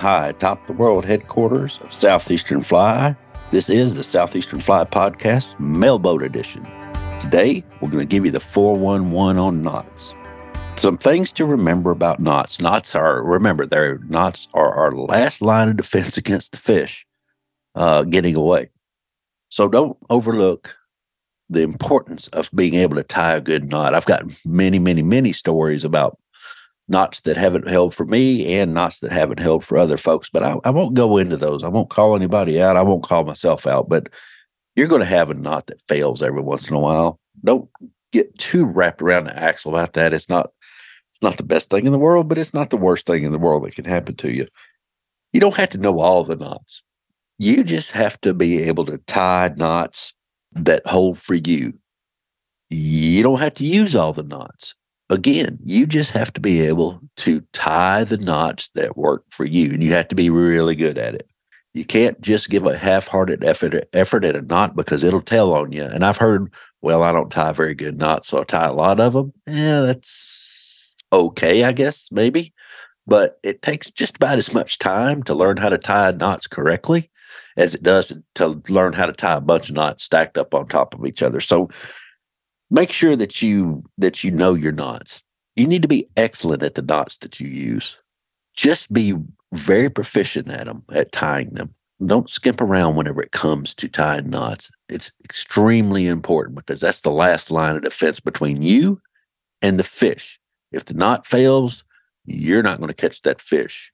High atop the world headquarters of Southeastern Fly, this is the Southeastern Fly Podcast Mailboat Edition. Today, we're going to give you the 411 on knots. Some things to remember about knots. Knots are, remember, their knots are our last line of defense against the fish uh, getting away. So don't overlook the importance of being able to tie a good knot. I've got many, many, many stories about knots that haven't held for me and knots that haven't held for other folks. But I, I won't go into those. I won't call anybody out. I won't call myself out. But you're going to have a knot that fails every once in a while. Don't get too wrapped around the axle about that. It's not it's not the best thing in the world, but it's not the worst thing in the world that can happen to you. You don't have to know all the knots. You just have to be able to tie knots that hold for you. You don't have to use all the knots again, you just have to be able to tie the knots that work for you, and you have to be really good at it. You can't just give a half-hearted effort effort at a knot because it'll tell on you. And I've heard, well, I don't tie very good knots, so I tie a lot of them. Yeah, that's okay, I guess, maybe. But it takes just about as much time to learn how to tie knots correctly as it does to learn how to tie a bunch of knots stacked up on top of each other. So make sure that you that you know your knots. You need to be excellent at the knots that you use. Just be very proficient at them, at tying them. Don't skimp around whenever it comes to tying knots. It's extremely important because that's the last line of defense between you and the fish. If the knot fails, you're not going to catch that fish.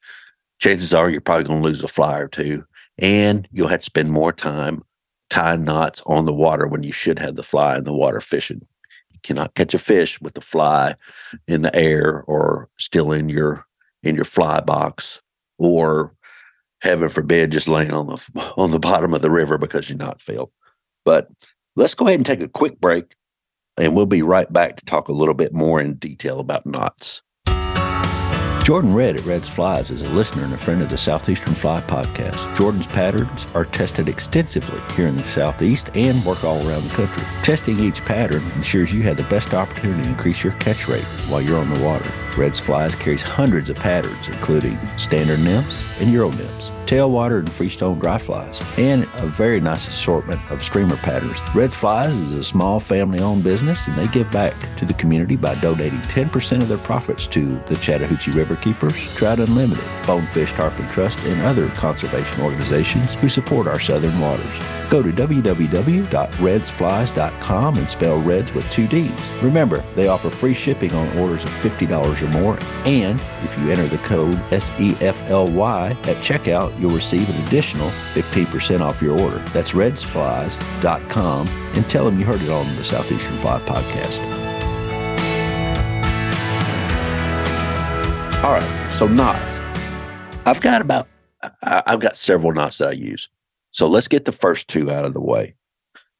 Chances are you're probably going to lose a fly or two, and you'll have to spend more time tie knots on the water when you should have the fly in the water fishing. You cannot catch a fish with the fly in the air or still in your in your fly box or heaven forbid just laying on the on the bottom of the river because you're not filled. But let's go ahead and take a quick break and we'll be right back to talk a little bit more in detail about knots. Jordan Redd at Redd's Flies is a listener and a friend of the Southeastern Fly podcast. Jordan's patterns are tested extensively here in the Southeast and work all around the country. Testing each pattern ensures you have the best opportunity to increase your catch rate while you're on the water. Redd's Flies carries hundreds of patterns, including standard nymphs and Euro nymphs tailwater and freestone dry flies, and a very nice assortment of streamer patterns. Redd's Flies is a small family owned business and they give back to the community by donating 10% of their profits to the Chattahoochee River Keepers, Trout Unlimited, Bonefish Tarpon Trust, and other conservation organizations who support our southern waters. Go to www.reddsflies.com and spell Reds with two D's. Remember, they offer free shipping on orders of $50 or more, and if you enter the code SEFLY at checkout, you'll receive an additional 15% off your order. That's redsflies.com and tell them you heard it on the Southeastern Fly podcast. All right, so knots. I've got about I've got several knots that I use. So let's get the first two out of the way.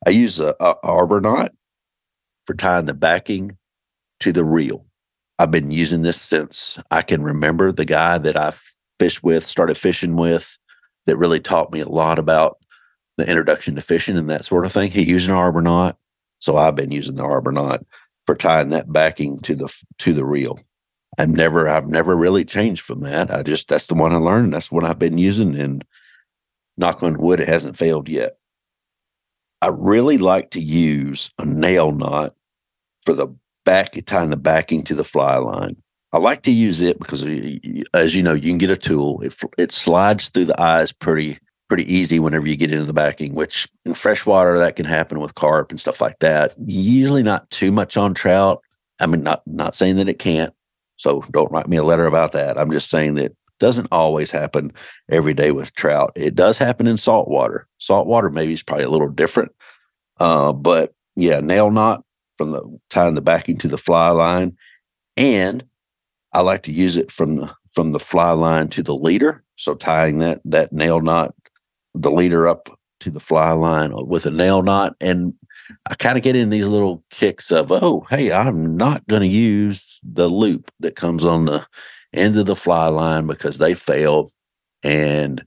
I use a, a arbor knot for tying the backing to the reel. I've been using this since I can remember. The guy that I fished with, started fishing with, that really taught me a lot about the introduction to fishing and that sort of thing. He used an arbor knot, so I've been using the arbor knot for tying that backing to the to the reel. I've never I've never really changed from that. I just that's the one I learned. That's what I've been using, and knock on wood, it hasn't failed yet. I really like to use a nail knot for the back tying the backing to the fly line. I like to use it because, as you know, you can get a tool. It it slides through the eyes pretty pretty easy whenever you get into the backing. Which in freshwater that can happen with carp and stuff like that. Usually not too much on trout. I mean, not not saying that it can't. So don't write me a letter about that. I'm just saying that doesn't always happen every day with trout. It does happen in saltwater. Saltwater maybe is probably a little different. Uh, but yeah, nail knot from the tying the backing to the fly line. And I like to use it from the from the fly line to the leader. So tying that that nail knot, the leader up to the fly line with a nail knot. And I kind of get in these little kicks of, oh, hey, I'm not going to use the loop that comes on the end of the fly line because they failed. And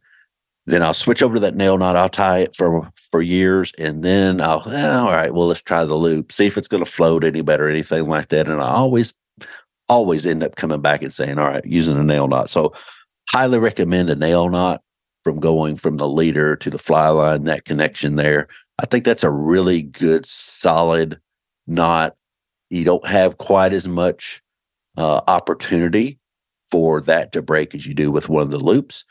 then I'll switch over to that nail knot. I'll tie it for for years, and then I'll eh, all right. Well, let's try the loop, see if it's going to float any better, anything like that. And I always always end up coming back and saying, all right, using a nail knot. So highly recommend a nail knot from going from the leader to the fly line, that connection there. I think that's a really good, solid knot. You don't have quite as much uh, opportunity for that to break as you do with one of the loops.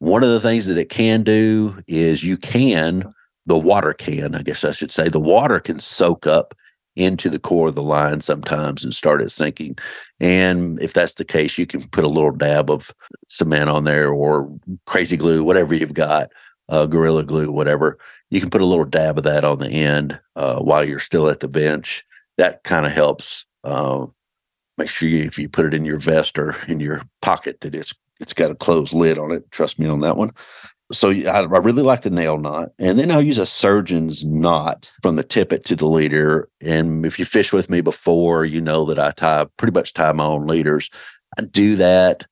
One of the things that it can do is you can, the water can, I guess I should say, the water can soak up into the core of the line sometimes and start it sinking. And if that's the case, you can put a little dab of cement on there or crazy glue, whatever you've got, uh, gorilla glue, whatever. You can put a little dab of that on the end uh, while you're still at the bench. That kind of helps. Uh, make sure you, if you put it in your vest or in your pocket, that it's it's got a closed lid on it. Trust me on that one so I, I, really like the nail knot and then i'll use a surgeon's knot from the tippet to the leader and if you fish with me before you know that i tie pretty much tie my own leaders i do that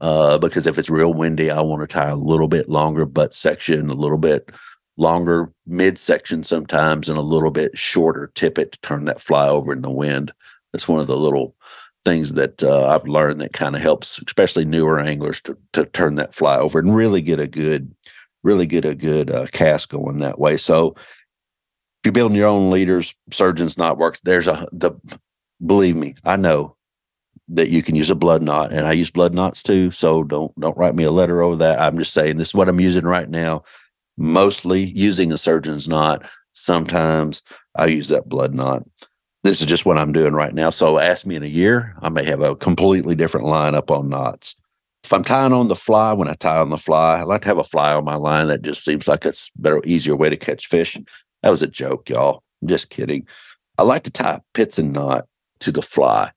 uh, because if it's real windy i want to tie a little bit longer butt section a little bit longer midsection sometimes and a little bit shorter tippet to turn that fly over in the wind that's one of the little things that uh, I've learned that kind of helps, especially newer anglers, to to turn that fly over and really get a good, really get a good uh, cast going that way. So if you're building your own leaders, surgeons knot works. There's a the believe me, I know that you can use a blood knot, and I use blood knots too. So don't don't write me a letter over that. I'm just saying this is what I'm using right now. Mostly using a surgeon's knot. Sometimes I use that blood knot this is just what I'm doing right now. So ask me in a year, I may have a completely different lineup on knots. If I'm tying on the fly, when I tie on the fly, I like to have a fly on my line that just seems like it's better, easier way to catch fish. That was a joke, y'all. I'm just kidding. I like to tie Pitzen knot to the fly.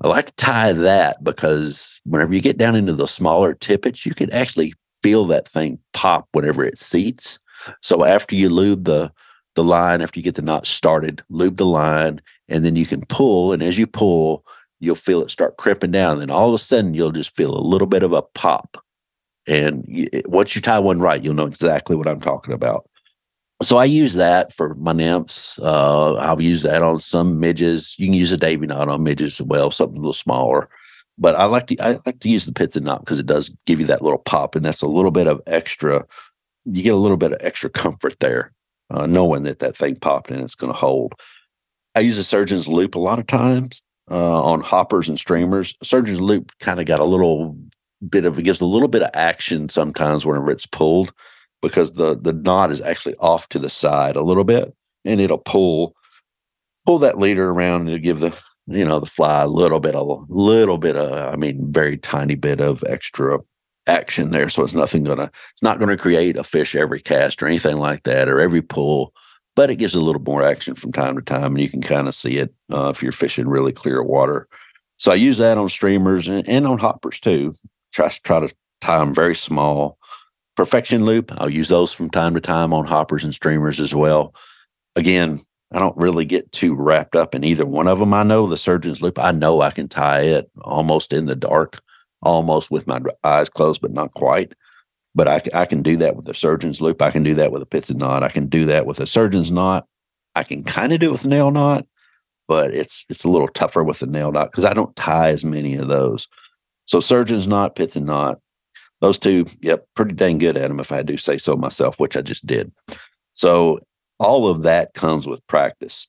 Oh, I like to tie that because whenever you get down into the smaller tippets, you can actually feel that thing pop whenever it seats. So after you lube the the line after you get the knot started, lube the line, and then you can pull. And as you pull, you'll feel it start crimping down. And then all of a sudden, you'll just feel a little bit of a pop. And you, once you tie one right, you'll know exactly what I'm talking about. So I use that for my nymphs. Uh, I'll use that on some midges. You can use a Davy knot on midges as well, something a little smaller. But I like to I like to use the Pitzen knot because it does give you that little pop, and that's a little bit of extra. You get a little bit of extra comfort there uh, knowing that that thing popped and it's going to hold. I use a surgeon's loop a lot of times uh, on hoppers and streamers. Surgeon's loop kind of got a little bit of it gives a little bit of action sometimes whenever it's pulled because the the knot is actually off to the side a little bit and it'll pull pull that leader around to give the you know the fly a little bit a little bit of I mean very tiny bit of extra action there. So it's nothing gonna it's not gonna create a fish every cast or anything like that or every pull, but it gives a little more action from time to time, and you can kind of see it uh, if you're fishing really clear water. So I use that on streamers and, and on hoppers too. Try try to tie them very small. Perfection loop, I'll use those from time to time on hoppers and streamers as well. Again, I don't really get too wrapped up in either one of them. I know the surgeon's loop, I know I can tie it almost in the dark almost with my eyes closed, but not quite. But I, I can do that with a surgeon's loop. I can do that with a Pitzen knot. I can do that with a surgeon's knot. I can kind of do it with a nail knot, but it's it's a little tougher with the nail knot because I don't tie as many of those. So surgeon's knot, Pitzen knot, those two, yep, pretty dang good at them if I do say so myself, which I just did. So all of that comes with practice.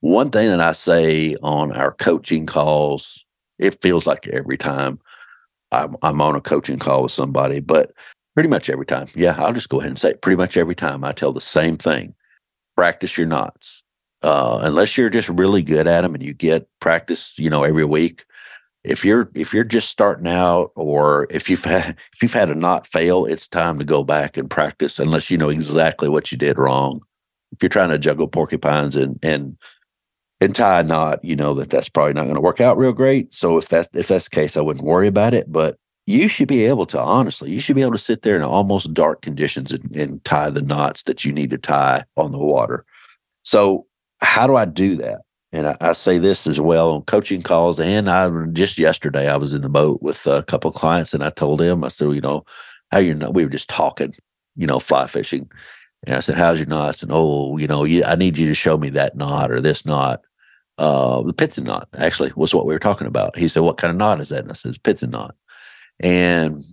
One thing that I say on our coaching calls it feels like every time I'm, I'm on a coaching call with somebody, but pretty much every time. Yeah, I'll just go ahead and say it. Pretty much every time I tell the same thing practice your knots. Uh, unless you're just really good at them and you get practice, you know, every week. If you're if you're just starting out, or if you've had if you've had a not fail, it's time to go back and practice. Unless you know exactly what you did wrong. If you're trying to juggle porcupines and and and tie a knot, you know that that's probably not going to work out real great. So if that if that's the case, I wouldn't worry about it. But you should be able to honestly, you should be able to sit there in almost dark conditions and, and tie the knots that you need to tie on the water. So how do I do that? And I, I, say this as well on coaching calls. And I just yesterday I was in the boat with a couple clients, and I told them I said, you know, how you know we were just talking, you know, fly fishing. And I said, "How's your knots?" And oh, you know, I need you to show me that knot or this knot uh, the Pitzen knot actually was what we were talking about. He said, "What kind of knot is that?" And I said, "Pitzen knot." And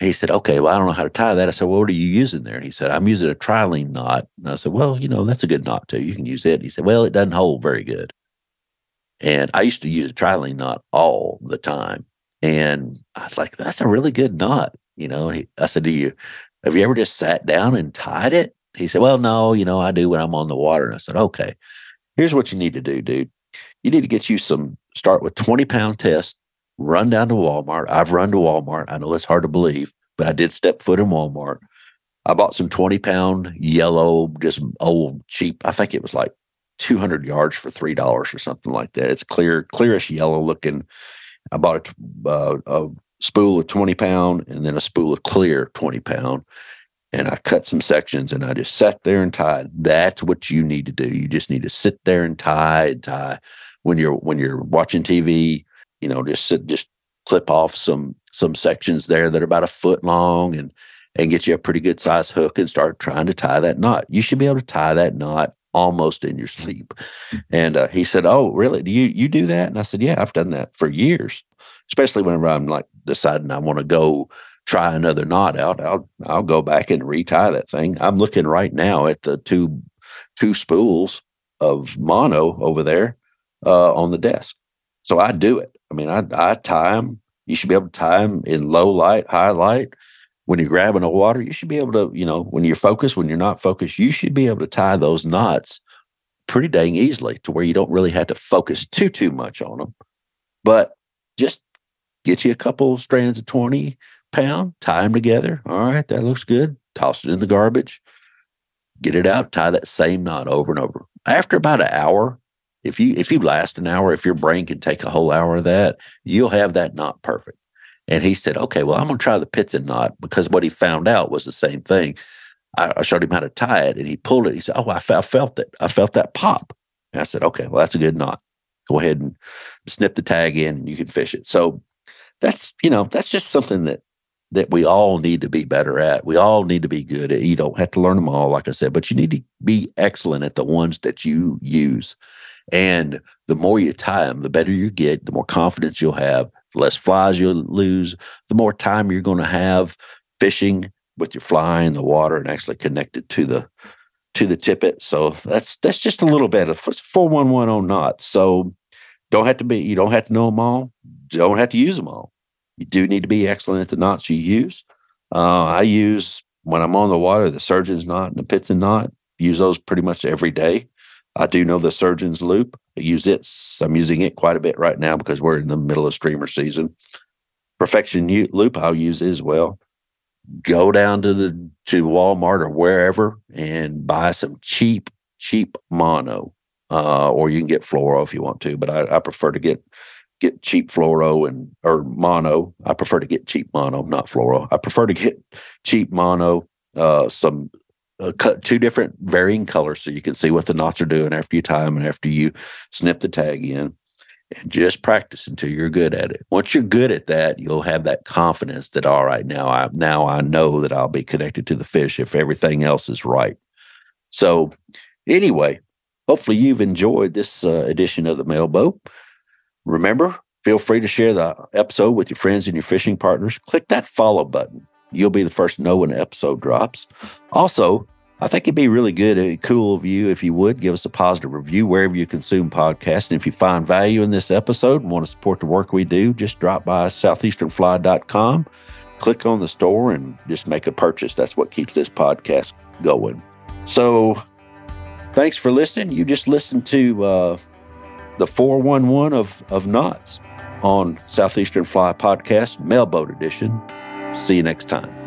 he said, okay, well, I don't know how to tie that. I said, well, what are you using there? And he said, I'm using a trilene knot. And I said, well, you know, that's a good knot too. You can use it. And he said, well, it doesn't hold very good. And I used to use a trilene knot all the time. And I was like, that's a really good knot. You know, and he, I said, do you, have you ever just sat down and tied it? He said, well, no, you know, I do when I'm on the water. And I said, okay, here's what you need to do, dude. You need to get you some, start with 20 pound test run down to Walmart. I've run to Walmart. I know it's hard to believe, but I did step foot in Walmart. I bought some 20 pound yellow, just old cheap. I think it was like 200 yards for $3 or something like that. It's clear, clearish yellow looking. I bought a, uh, a spool of 20 pound and then a spool of clear 20 pound. And I cut some sections and I just sat there and tied. That's what you need to do. You just need to sit there and tie and tie when you're when you're watching TV you know, just sit, just clip off some some sections there that are about a foot long and and get you a pretty good size hook and start trying to tie that knot. You should be able to tie that knot almost in your sleep. And uh, he said, "Oh, really? Do you you do that?" And I said, "Yeah, I've done that for years. Especially whenever I'm like deciding I want to go try another knot out. I'll I'll go back and retie that thing. I'm looking right now at the two two spools of mono over there uh, on the desk. So I do it. I mean, I, I tie them. You should be able to tie them in low light, high light. When you're grabbing a water, you should be able to, you know, when you're focused, when you're not focused, you should be able to tie those knots pretty dang easily to where you don't really have to focus too, too much on them. But just get you a couple strands of 20 pound, tie them together. All right, that looks good. Toss it in the garbage, get it out, tie that same knot over and over. After about an hour, if you if you last an hour, if your brain can take a whole hour of that, you'll have that knot perfect. And he said, okay, well, I'm going to try the Pitzen knot because what he found out was the same thing. I, I, showed him how to tie it and he pulled it. He said, oh, I, I felt it. I felt that pop. And I said, okay, well, that's a good knot. Go ahead and snip the tag in and you can fish it. So that's, you know, that's just something that that we all need to be better at. We all need to be good at. You don't have to learn them all, like I said, but you need to be excellent at the ones that you use. And the more you tie them, the better you get, the more confidence you'll have, the less flies you'll lose, the more time you're going to have fishing with your fly in the water and actually connected to the to the tippet. So that's that's just a little bit of four one one oh knots. So don't have to be you don't have to know them all. Don't have to use them all. You do need to be excellent at the knots you use. Uh, I use when I'm on the water the surgeon's knot and the Pitzen knot. Use those pretty much every day. I do know the surgeon's loop. I use it. I'm using it quite a bit right now because we're in the middle of streamer season. Perfection loop I'll use as well. Go down to the to Walmart or wherever and buy some cheap cheap mono, uh, or you can get fluoro if you want to. But I, I prefer to get get cheap fluoro and or mono. I prefer to get cheap mono, not fluoro. I prefer to get cheap mono, uh, some uh, cut two different varying colors so you can see what the knots are doing after you tie them and after you snip the tag in and just practice until you're good at it. Once you're good at that, you'll have that confidence that all right, now I now I know that I'll be connected to the fish if everything else is right. So, anyway, hopefully you've enjoyed this uh, edition of the Mailboat. Remember, feel free to share the episode with your friends and your fishing partners. Click that follow button. You'll be the first to know when an episode drops. Also, I think it'd be really good, cool of you if you would give us a positive review wherever you consume podcasts. And if you find value in this episode and want to support the work we do, just drop by southeasternfly.com, click on the store, and just make a purchase. That's what keeps this podcast going. So, thanks for listening. You just listened to uh, the 411 of, of Knots on Southeastern Fly Podcast, Mailboat Edition. See you next time.